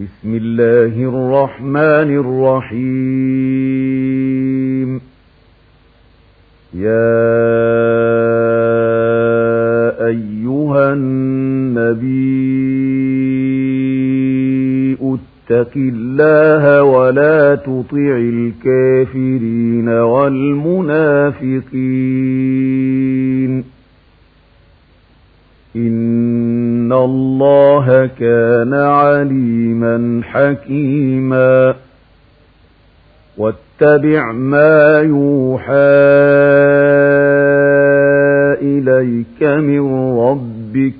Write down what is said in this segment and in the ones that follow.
بسم الله الرحمن الرحيم. يا أيها النبي اتق الله ولا تطع الكافرين والمنافقين إن الله كان عليما حكيما. واتبع ما يوحى إليك من ربك.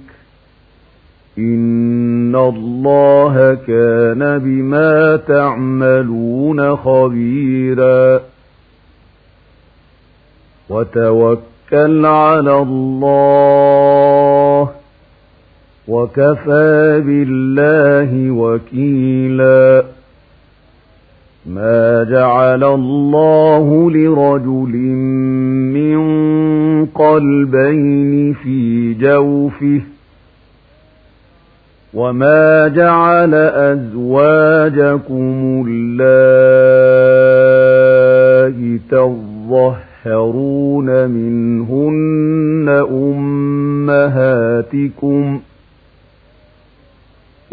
إن الله كان بما تعملون خبيرا. وتوكل على الله وكفى بالله وكيلا. ما جعل الله لرجل من قلبين في جوفه وما جعل أزواجكم الله تظهرون منهن أمهاتكم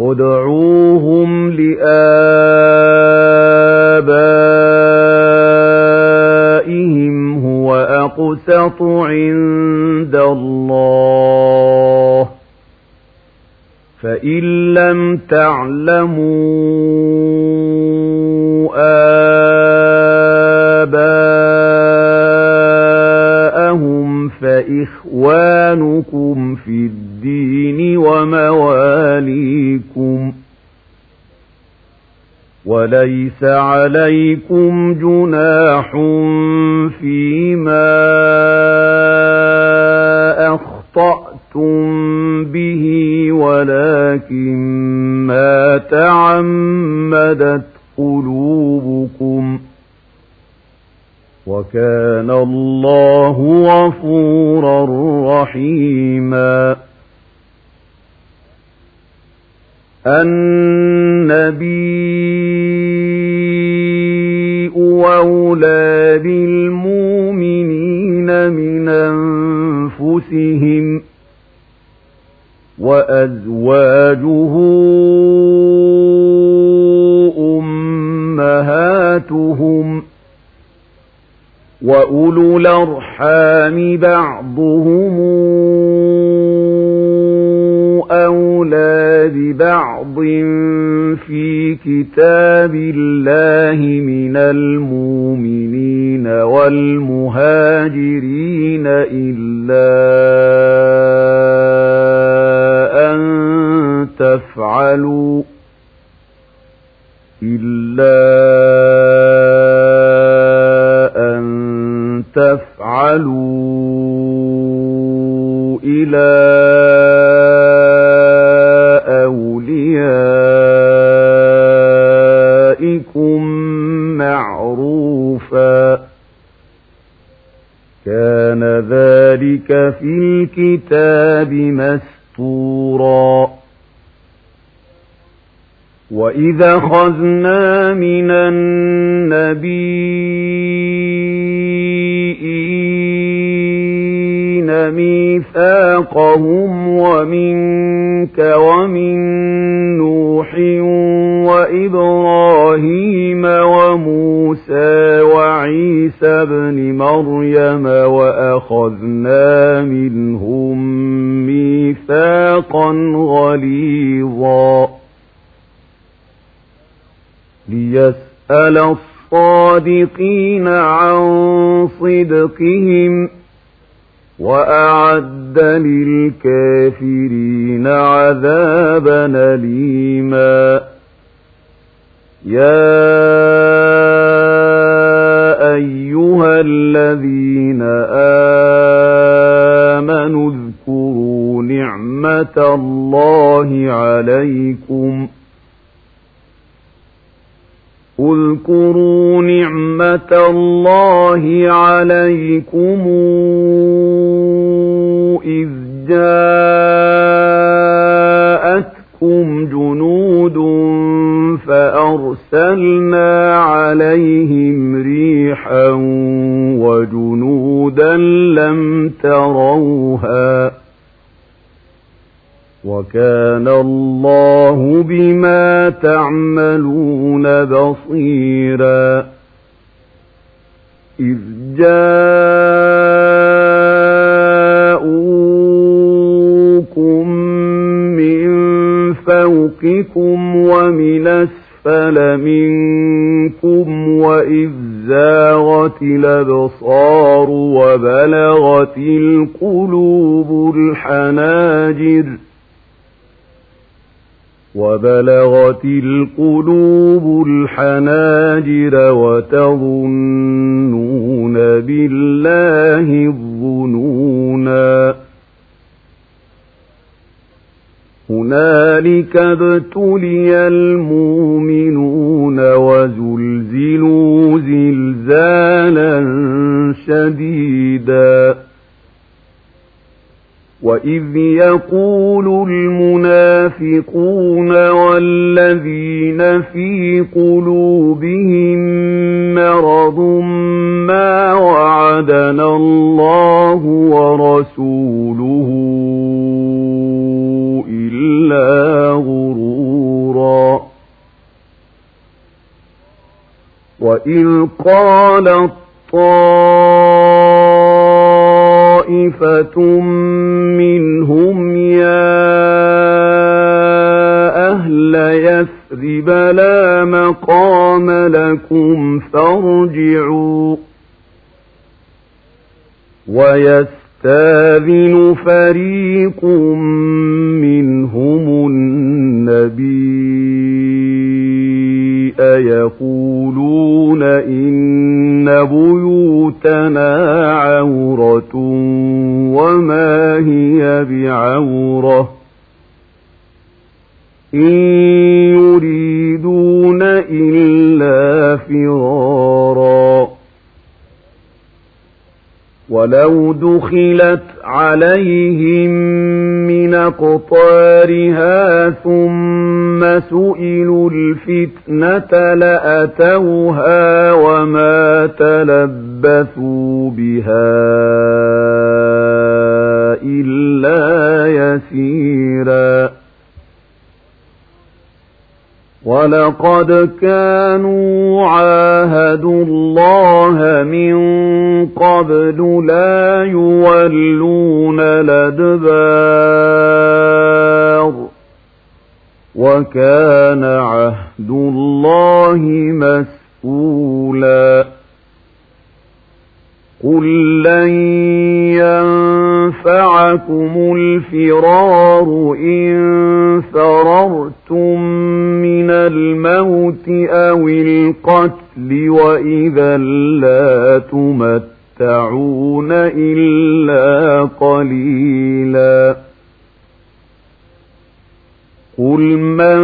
ادعوهم لآبائهم هو أقسط عند الله. فإن لم تعلموا فإخوانكم في الدين ومواليكم وليس عليكم جناح فيما أخطأتم به ولكن ما تعمدت قلوبكم وكان الله غفورا رحيما. النبي أولى بالمؤمنين من أنفسهم وأزواجه أمهاتهم وأولو الأرحام بعضهم أولى ببعض في كتاب الله من المؤمنين والمهاجرين إلا أن تفعلوا إلا أن تفعلوا إلى أوليائكم معروفا كان ذلك في الكتاب مسطورا وإذا خذنا من النبيين ميثاقهم ومنك ومن نوح وإبراهيم وموسى وعيسى بن مريم وأخذنا منهم ميثاقا غليظا. ليسأل الصادقين عن صدقهم. وأعد للكافرين عذابا أليما. يا أيها الذين آمنوا اذكروا نعمة الله عليكم. اذكروا الله عليكم إذ جاءتكم جنود فأرسلنا عليهم ريحا وجنودا لم تروها وكان الله بما تعملون بصيرا إذ جاءوكم من فوقكم ومن أسفل منكم وإذ زاغت الأبصار وبلغت القلوب الحناجر وبلغت القلوب الحناجر وتظنون بالله الظنونا هنالك ابتلي المؤمنون وزلزلوا زلزالا شديدا وإذ يقول المنافقون والذين في قلوبهم مرض ما وعدنا الله ورسوله إلا غرورا وإذ قال طائفة منهم يا أهل يثرب لا مقام لكم فارجعوا. ويستاذن فريق منهم النبي يقولون إن بيوتنا عورة وما هي بعورة إن يريدون إلا فرارا ولو دخلت عليهم من أقطارها ثم سئلوا الفتنة لأتوها وما تلبثوا بها إلا يسيرا ولقد كانوا عاهدوا الله من قبل لا يولون الأدبار وكان عهد الله مسؤولا قل لن ينفعكم الفرار إن فررتم من الموت أو القتل وإذا لا تمتعون إلا قليلا قل من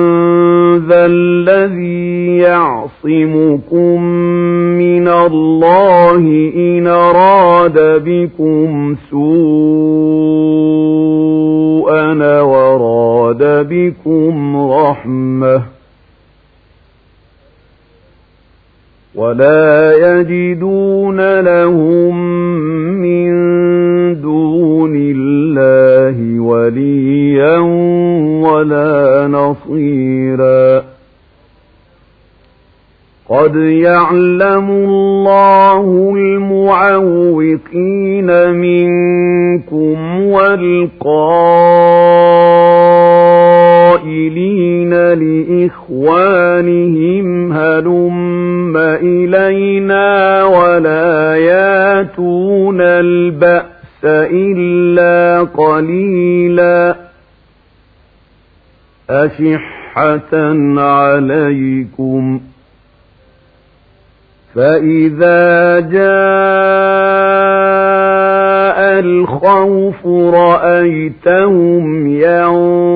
ذا الذي يعصمكم من الله إن أراد بكم سوءا وراد بكم رحمة ولا يجدون لهم من دون الله وليا ولا نصيرا قد يعلم الله المعوقين منكم والقائلين لإخوانهم هلم إلينا ولا ياتون البأس إلا قليلا. عليكم فإذا جاء الخوف رأيتهم ينظرون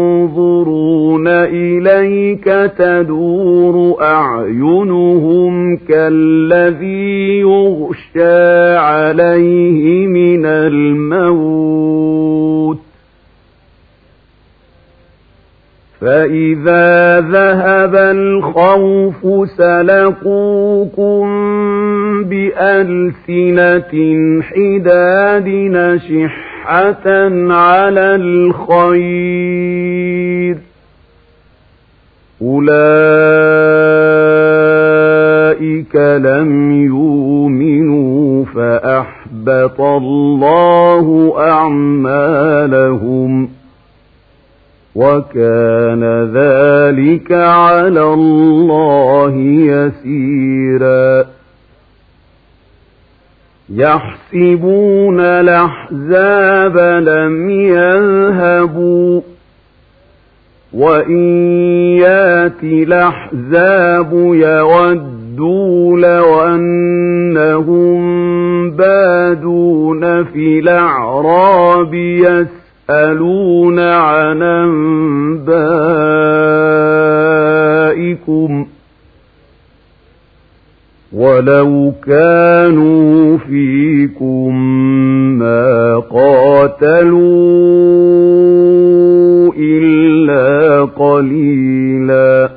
إليك تدور أعينهم كالذي يغشى عليه من الموت فإذا ذهب الخوف سلقوكم بألسنة حداد نشحة على الخير أولئك لم يؤمنوا فأحبط الله أعمالهم وكان ذلك على الله يسيرا. يحسبون الأحزاب لم يذهبوا وإن يأتي الأحزاب يودوا لو أنهم بادون في الأعراب يسألون عن أنبائكم ولو كانوا فيكم ما قاتلوا إلا قليلا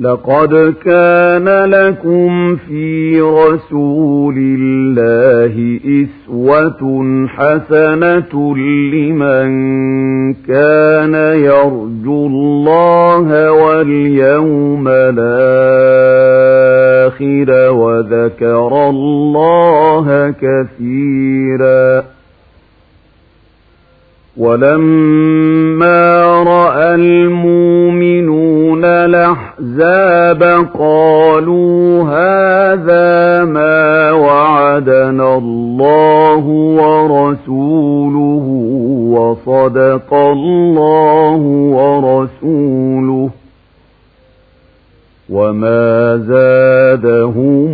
لقد كان لكم في رسول الله إسوة حسنة لمن كان يرجو الله واليوم الآخر وذكر الله كثيرا ولما الأحزاب قالوا هذا ما وعدنا الله ورسوله وصدق الله ورسوله وما زادهم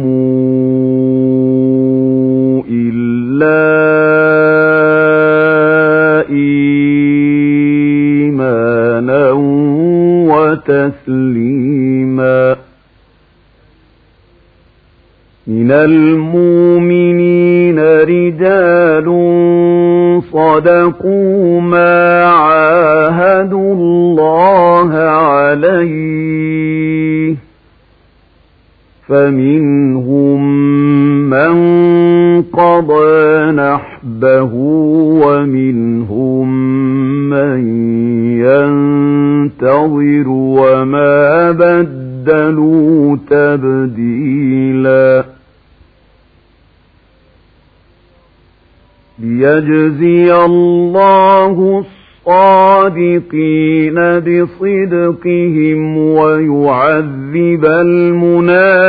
إلا إيمانا وتسليما من المؤمنين رجال صدقوا ما عاهدوا الله عليه فمنهم ليجزي الله الصادقين بصدقهم ويعذب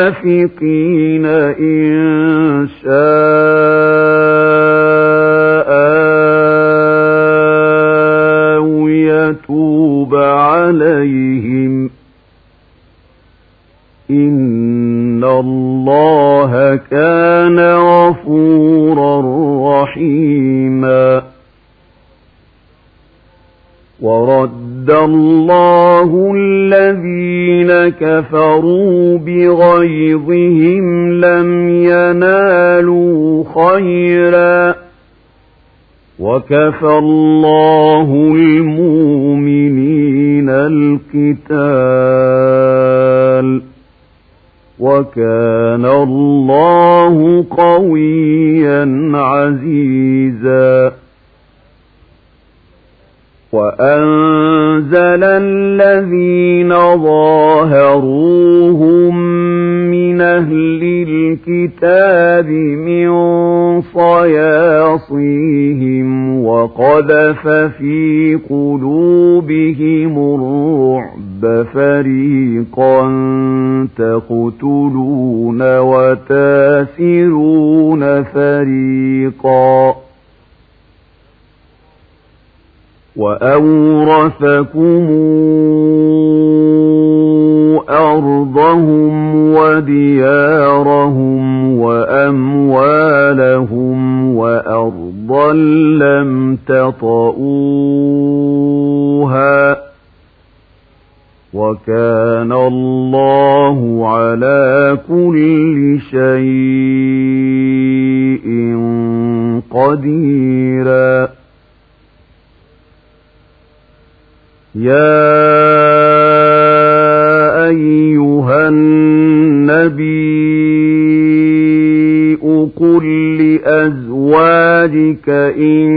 المنافقين إن شاء ورد الله الذين كفروا بغيظهم لم ينالوا خيرا وكفى الله المؤمنين القتال وكان الله قويا عزيزا وأنزل الذين ظاهروهم من أهل الكتاب من صياصيهم وقذف في قلوبهم الرعب فريقا تقتلون وتاسرون فريقا وأورثكم أرضهم وديارهم وأموالهم وأرضا لم تطئوها وكان الله على كل شيء قديرا يا أيها النبي قل لأزواجك إن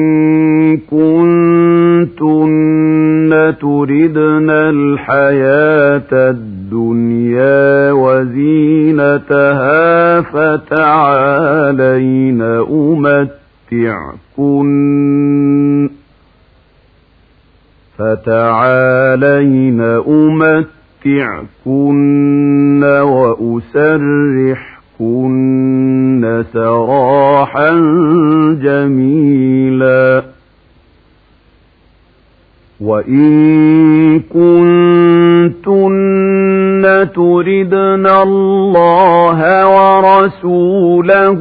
كنتن تردن الحياة الدنيا وزينتها فتعالين أمتعكن فتعالين أمتعكن وأسرحكن سراحا جميلا. وإن كنتن تردن الله ورسوله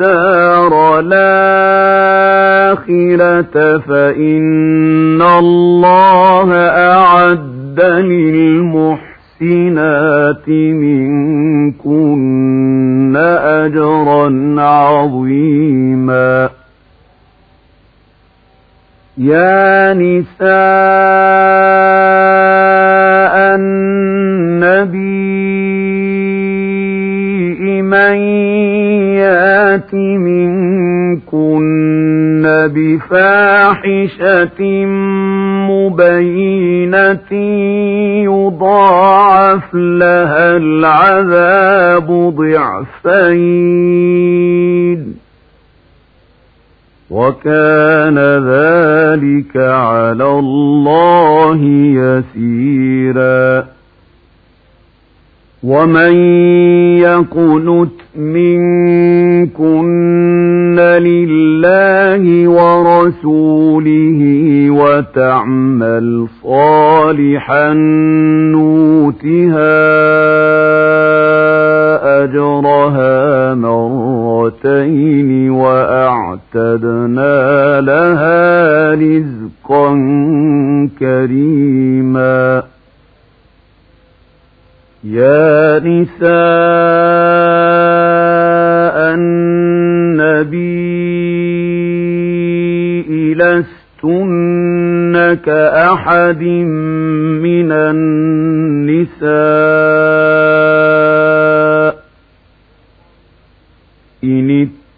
والدار الآخرة فإن الله أعد للمحسنات منكن أجرا عظيما. يا نساء النبي بفاحشة مبينة يضاعف لها العذاب ضعفين. وكان ذلك على الله يسيرا. ومن يقنت منكن لله ورسوله وتعمل صالحا نوتها أجرها مرتين وأعتدنا لها رزقا كريما. يا نساء النبي لستن كأحد من النساء إن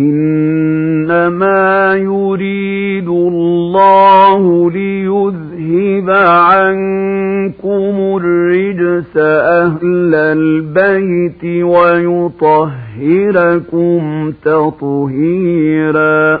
إنما يريد الله ليذهب عنكم الرجس أهل البيت ويطهركم تطهيرا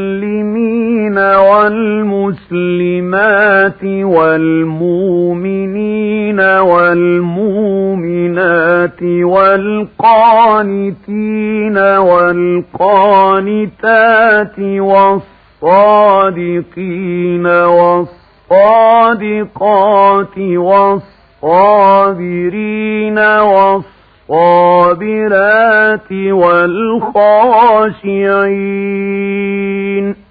والمسلمات والمؤمنين والمؤمنات والقانتين والقانتات والصادقين والصادقات والصابرين والصابرين والخاشعين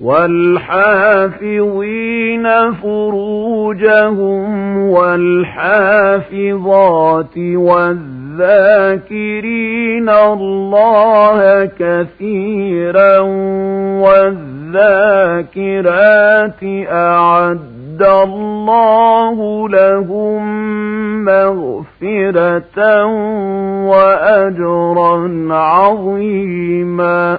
والحافظين فروجهم والحافظات والذاكرين الله كثيرا والذاكرات أعد الله لهم مغفرة وأجرا عظيما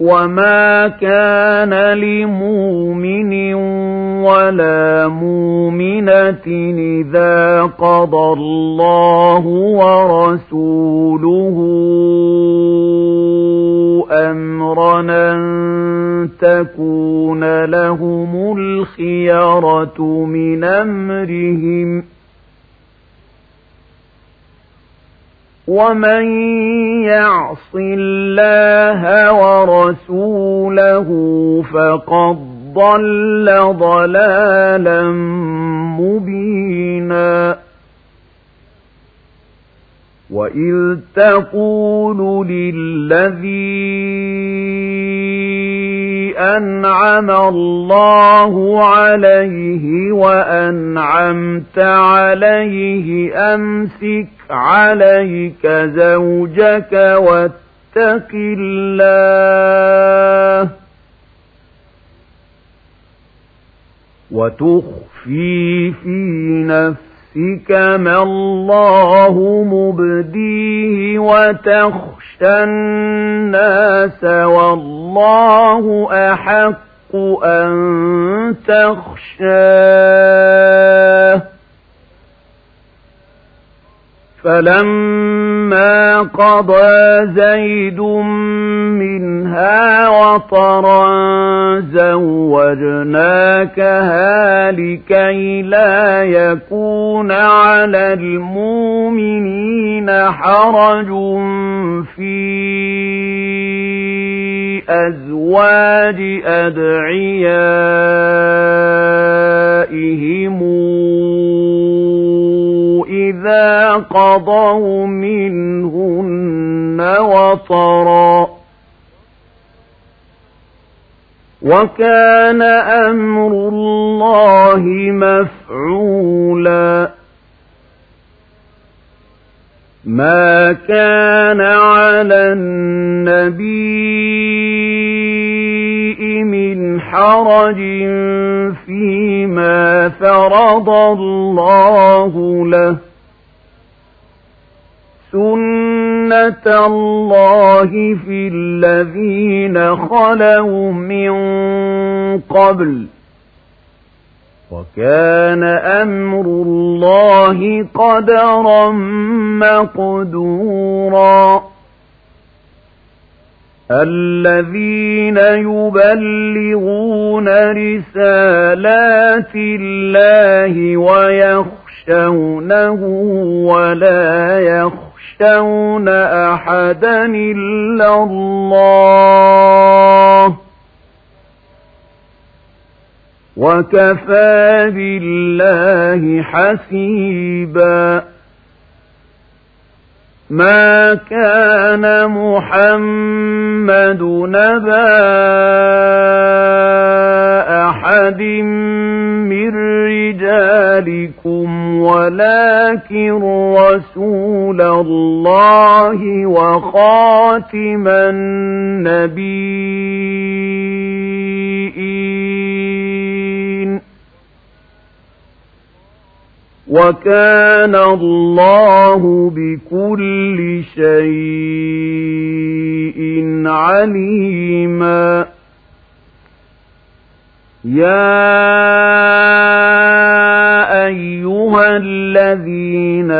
وما كان لمؤمن ولا مؤمنة إذا قضى الله ورسوله أمرا أن تكون لهم الخيرة من أمرهم ۖ ومن يعص الله ورسوله فقد ضل ضلالا مبينا وإذ تقول للذي أنعم الله عليه وأنعمت عليه. أمسك عليك زوجك واتق الله. وتخفي في نفسك ما الله مبديه وتخشى الناس والله أحق أن تخشاه. فلما قضى زيد منها وطرا زوجناكها لكي لا يكون على المؤمنين حرج في أزواج أدعيائهم إذا قضوا منهن وطرا وكان أمر الله مفعولا ما كان على النبي من حرج فيما فرض الله له سنة الله في الذين خلوا من قبل وكان أمر الله قدرا مقدورا الذين يبلغون رسالات الله ويخشونه ولا يخشونه يخشون أحدا إلا الله وكفى بالله حسيبا ما كان محمد نبا أحد من رجالكم ولكن رسول الله وخاتم النبيين. وكان الله بكل شيء عليما. يا أيها الذين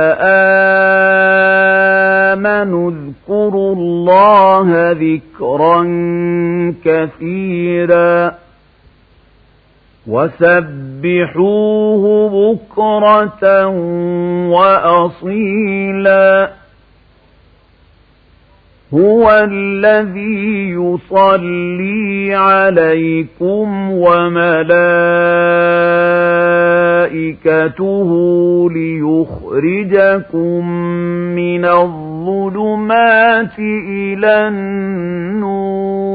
آمنوا اذكروا الله ذكرا كثيرا. وسبحوه بكرة وأصيلا. هو الذي يصلي عليكم وملائكته ليخرجكم من الظلمات إلى النور.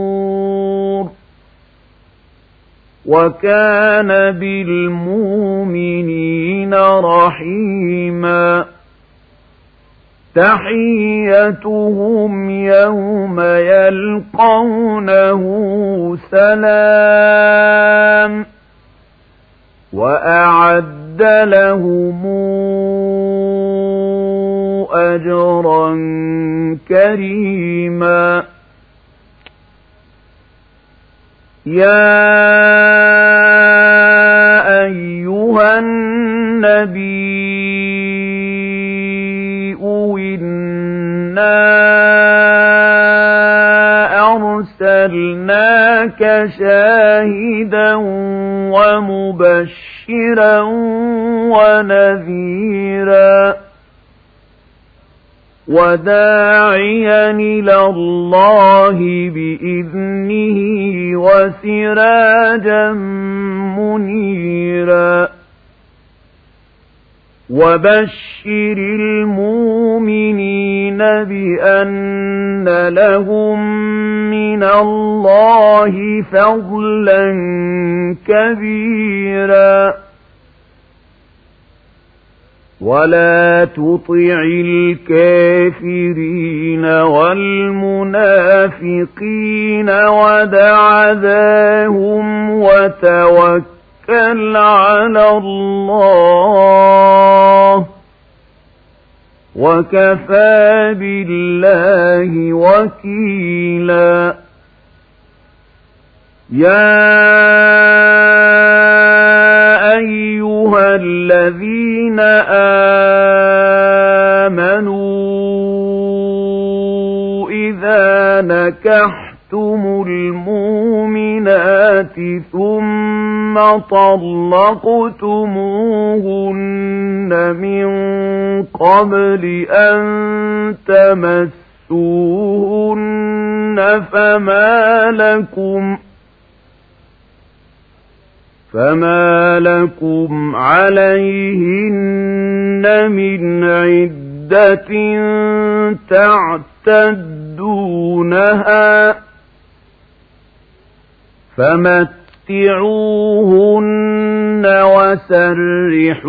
وكان بالمؤمنين رحيما. تحيتهم يوم يلقونه سلام. وأعد لهم أجرا كريما. يا أيها النبي إنا أرسلناك شاهدا ومبشرا ونذيرا وداعيا إلى الله بإذنه وسراجا منيرا. وبشر المؤمنين بأن لهم من الله فضلا كبيرا. ولا تطع الكافرين والمنافقين ودع ذاهم وتوكل على الله وكفى بالله وكيلا يا أيها الذين آمنوا إذا نكحتم المؤمنات ثم طلقتموهن من قبل أن تمسوهن فما لكم فما لكم عليهن من عدة تعتدونها فمتعوهن وسرحوهن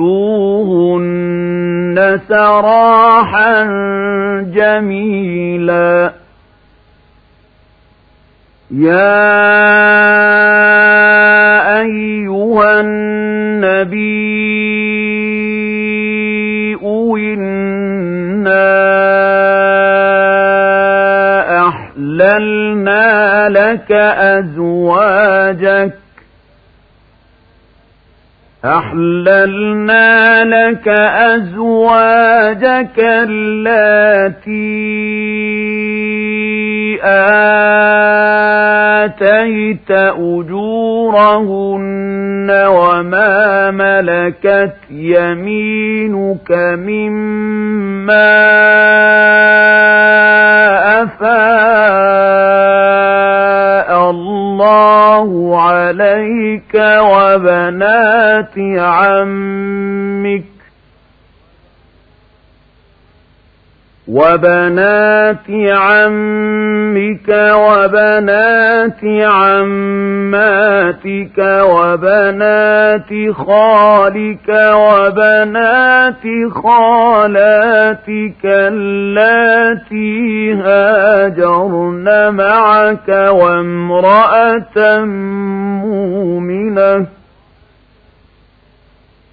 سراحا جميلا يا أيها النبي إنا أحللنا لك أزواجك. أحللنا لك أزواجك التي آتيت أجورهن وما ملكت يمينك مما أفاء الله عليك وبنات عمك وبنات عمك وبنات عماتك وبنات خالك وبنات خالاتك اللاتي هاجرن معك وامرأة مؤمنة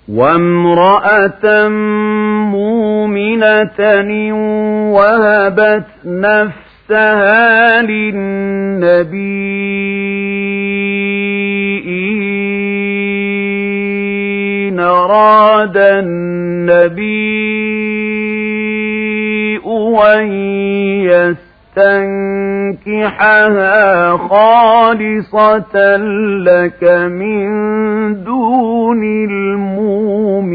وامرأة مؤمنة وهبت نفسها للنبي إن أراد النبي أن يستنكحها خالصة لك من دون المؤمنين.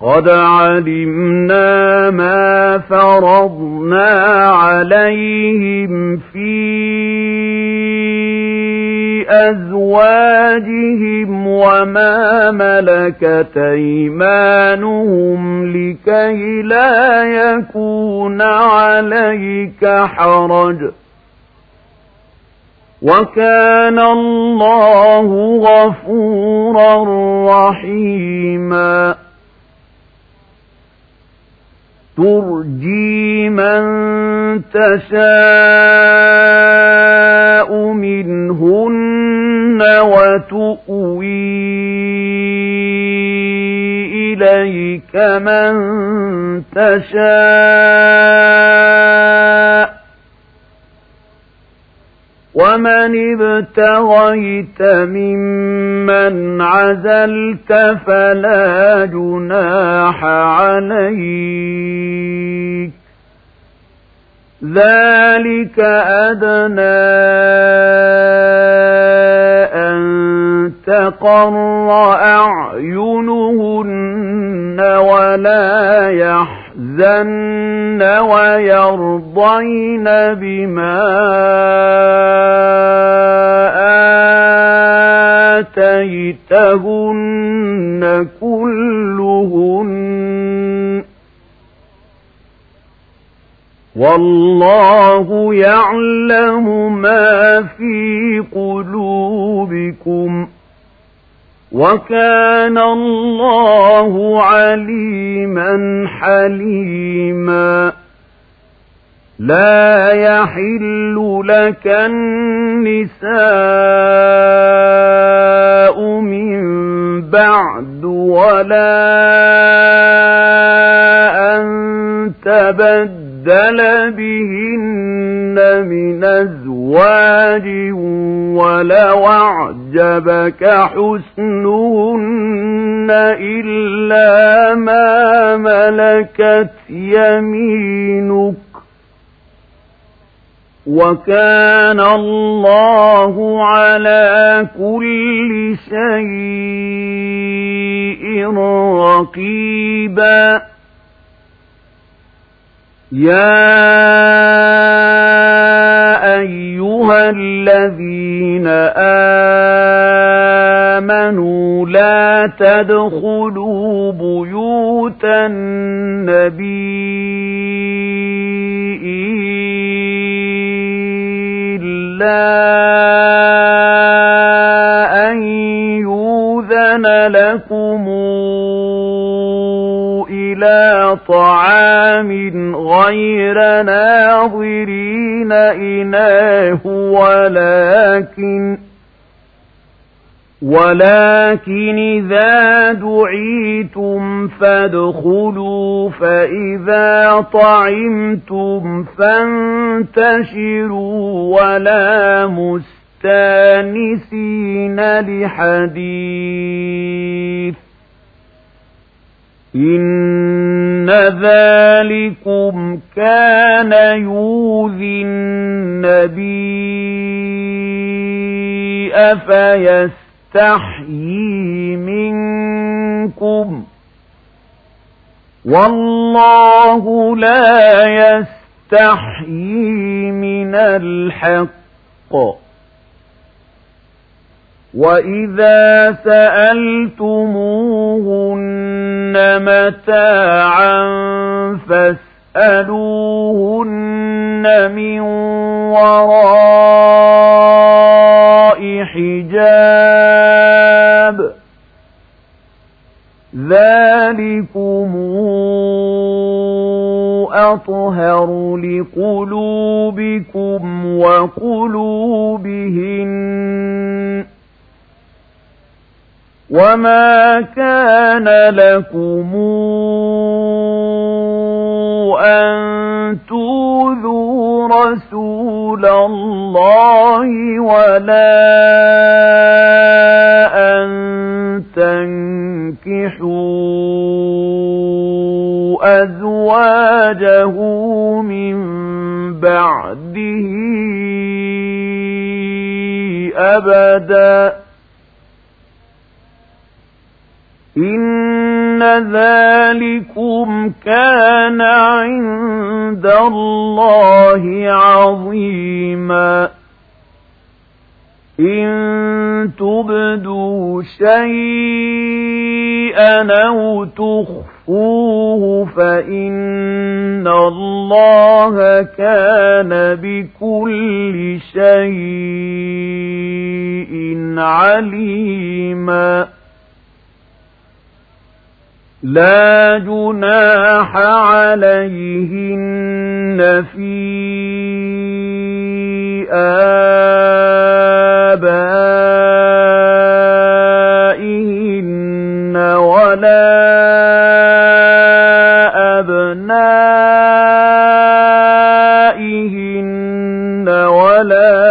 قد علمنا ما فرضنا عليهم في أزواجهم وما ملكت أيمانهم لكي لا يكون عليك حرج. وكان الله غفورا رحيما. ترجي من تشاء منهن وتؤوي إليك من تشاء ومن ابتغيت ممن عزلت فلا جناح عليك ذلك أدنى أن تقر أعينهن ولا يحزن ويرضين بما آتيتهن كلهن. والله يعلم ما في قلوبكم. وكان الله عليما حليما. لا يحل لك النساء من بعد ولا أن تبدل بهن من أزواج ولو أعجبك حسنهن إلا ما ملكت يمينك وكان الله على كل شيء رقيبا يا أيها الذين آمنوا لا تدخلوا بيوت النبي إلا أن يوذن لكم إلى طعام غير ناظرين إناه ولكن ولكن إذا دعيتم فادخلوا فإذا طعمتم فانتشروا ولا مستانسين لحديث إن ذلكم كان يوذي النبي أفيستحيي منكم والله لا يستحيي من الحق وَإِذَا سَأَلْتُمُوهُنَّ مَتَاعًا فَاسْأَلُوهُنَّ مِنْ وَرَاءِ حِجَابٍ ذَلِكُمْ أطهر لقلوبكم وقلوبهن وما كان لكم أن توذوا رسول الله ولا أن تنكحوا أزواجه من بعده أبداً إن ذلكم كان عند الله عظيما إن تبدوا شيئا أو تخفوه فإن الله كان بكل شيء عليماً لا جناح عليهن في آبائهن ولا أبنائهن ولا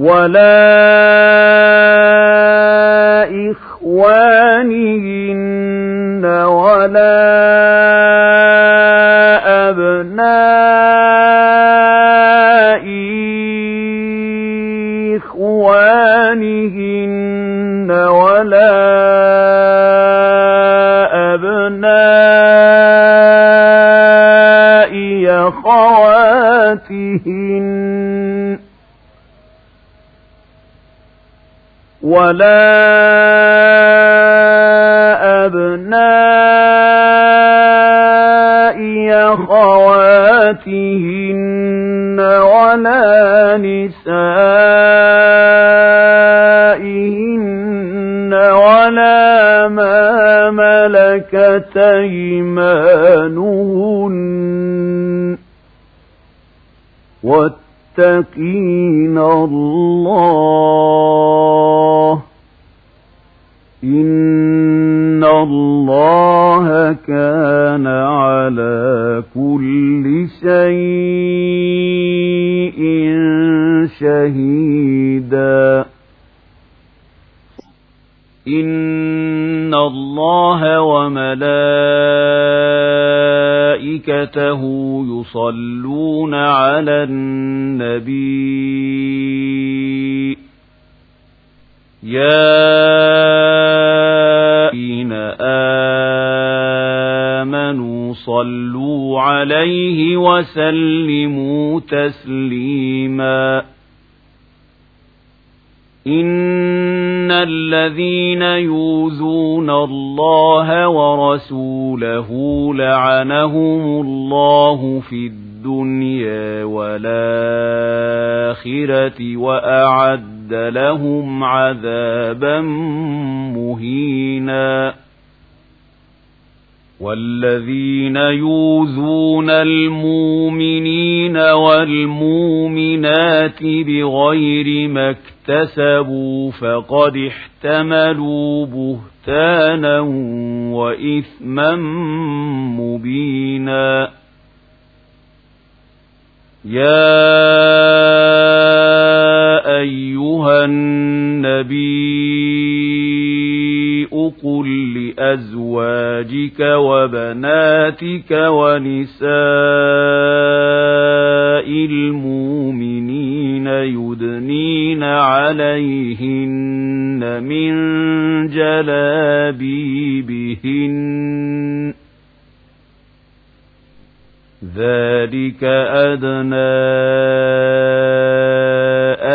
ولا إخوانهن ولا أبناء إخوانهن ولا أبناء أخواتهن ولا أبناء أخواتهن ولا نسائهن ولا ما ملكت أيمانهن واتقين الله إن الله كان على كل شيء شهيدا. إن الله وملائكته يصلون على النبي. يا الذين آمنوا صلوا عليه وسلموا تسليما. إن الذين يوذون الله ورسوله لعنهم الله في الدنيا والآخرة وأعد لهم عذابا مهينا. والذين يوذون المؤمنين والمؤمنات بغير ما اكتسبوا فقد احتملوا بهتانا وإثما مبينا. يا أيها النبي قل لأزواجك وبناتك ونساء المؤمنين يدنين عليهن من جلابيبهن ذلك أدنى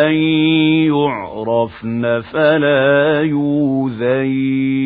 أن يعرفن فلا يوذين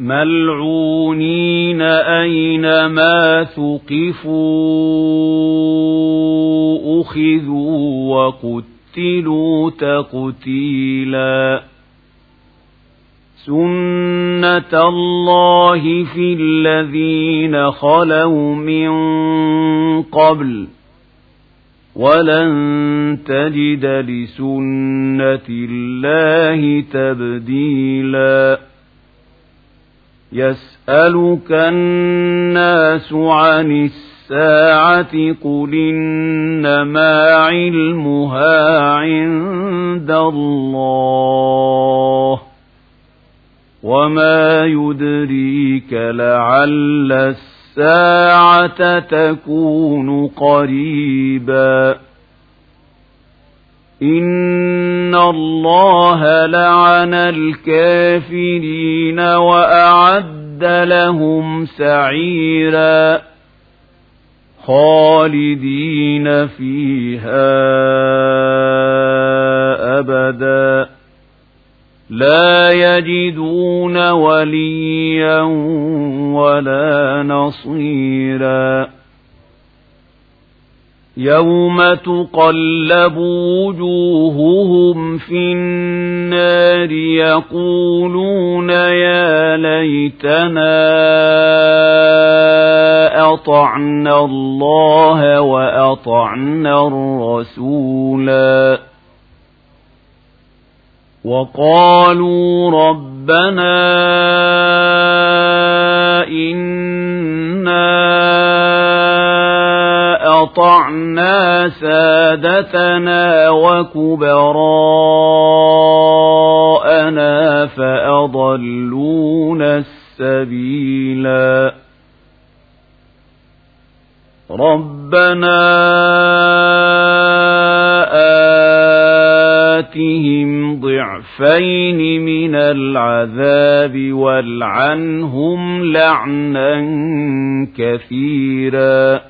ملعونين أينما ثقفوا أخذوا وقتلوا تقتيلا سنة الله في الذين خلوا من قبل ولن تجد لسنة الله تبديلاً يسألك الناس عن الساعة قل إنما علمها عند الله وما يدريك لعل الساعة تكون قريباً إن الله لعن الكافرين وأعد لهم سعيرا خالدين فيها أبدا لا يجدون وليا ولا نصيرا يوم تقلب وجوههم في النار يقولون يا ليتنا أطعنا الله وأطعنا الرسولا وقالوا ربنا أطعنا سادتنا وكبراءنا فأضلونا السبيلا ربنا آتهم ضعفين من العذاب والعنهم لعنا كثيرا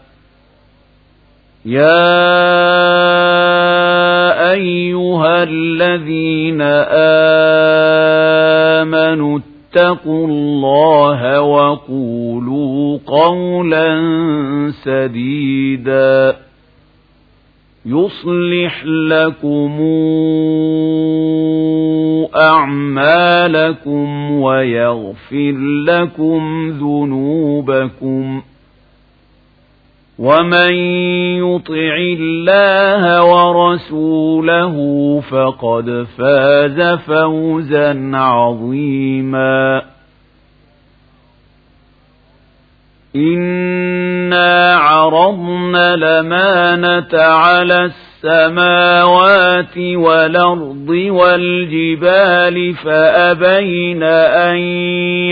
يا أيها الذين آمنوا اتقوا الله وقولوا قولا سديدا يصلح لكم أعمالكم ويغفر لكم ذنوبكم ومن يطع الله ورسوله فقد فاز فوزا عظيما إنا عرضنا لمانة على السماوات والأرض والجبال فأبين أن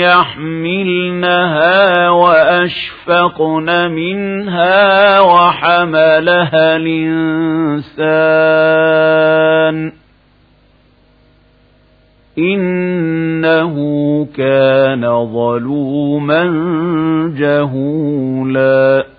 يحملنها وأشفقن منها وحملها الإنسان إنه كان ظلوما جهولا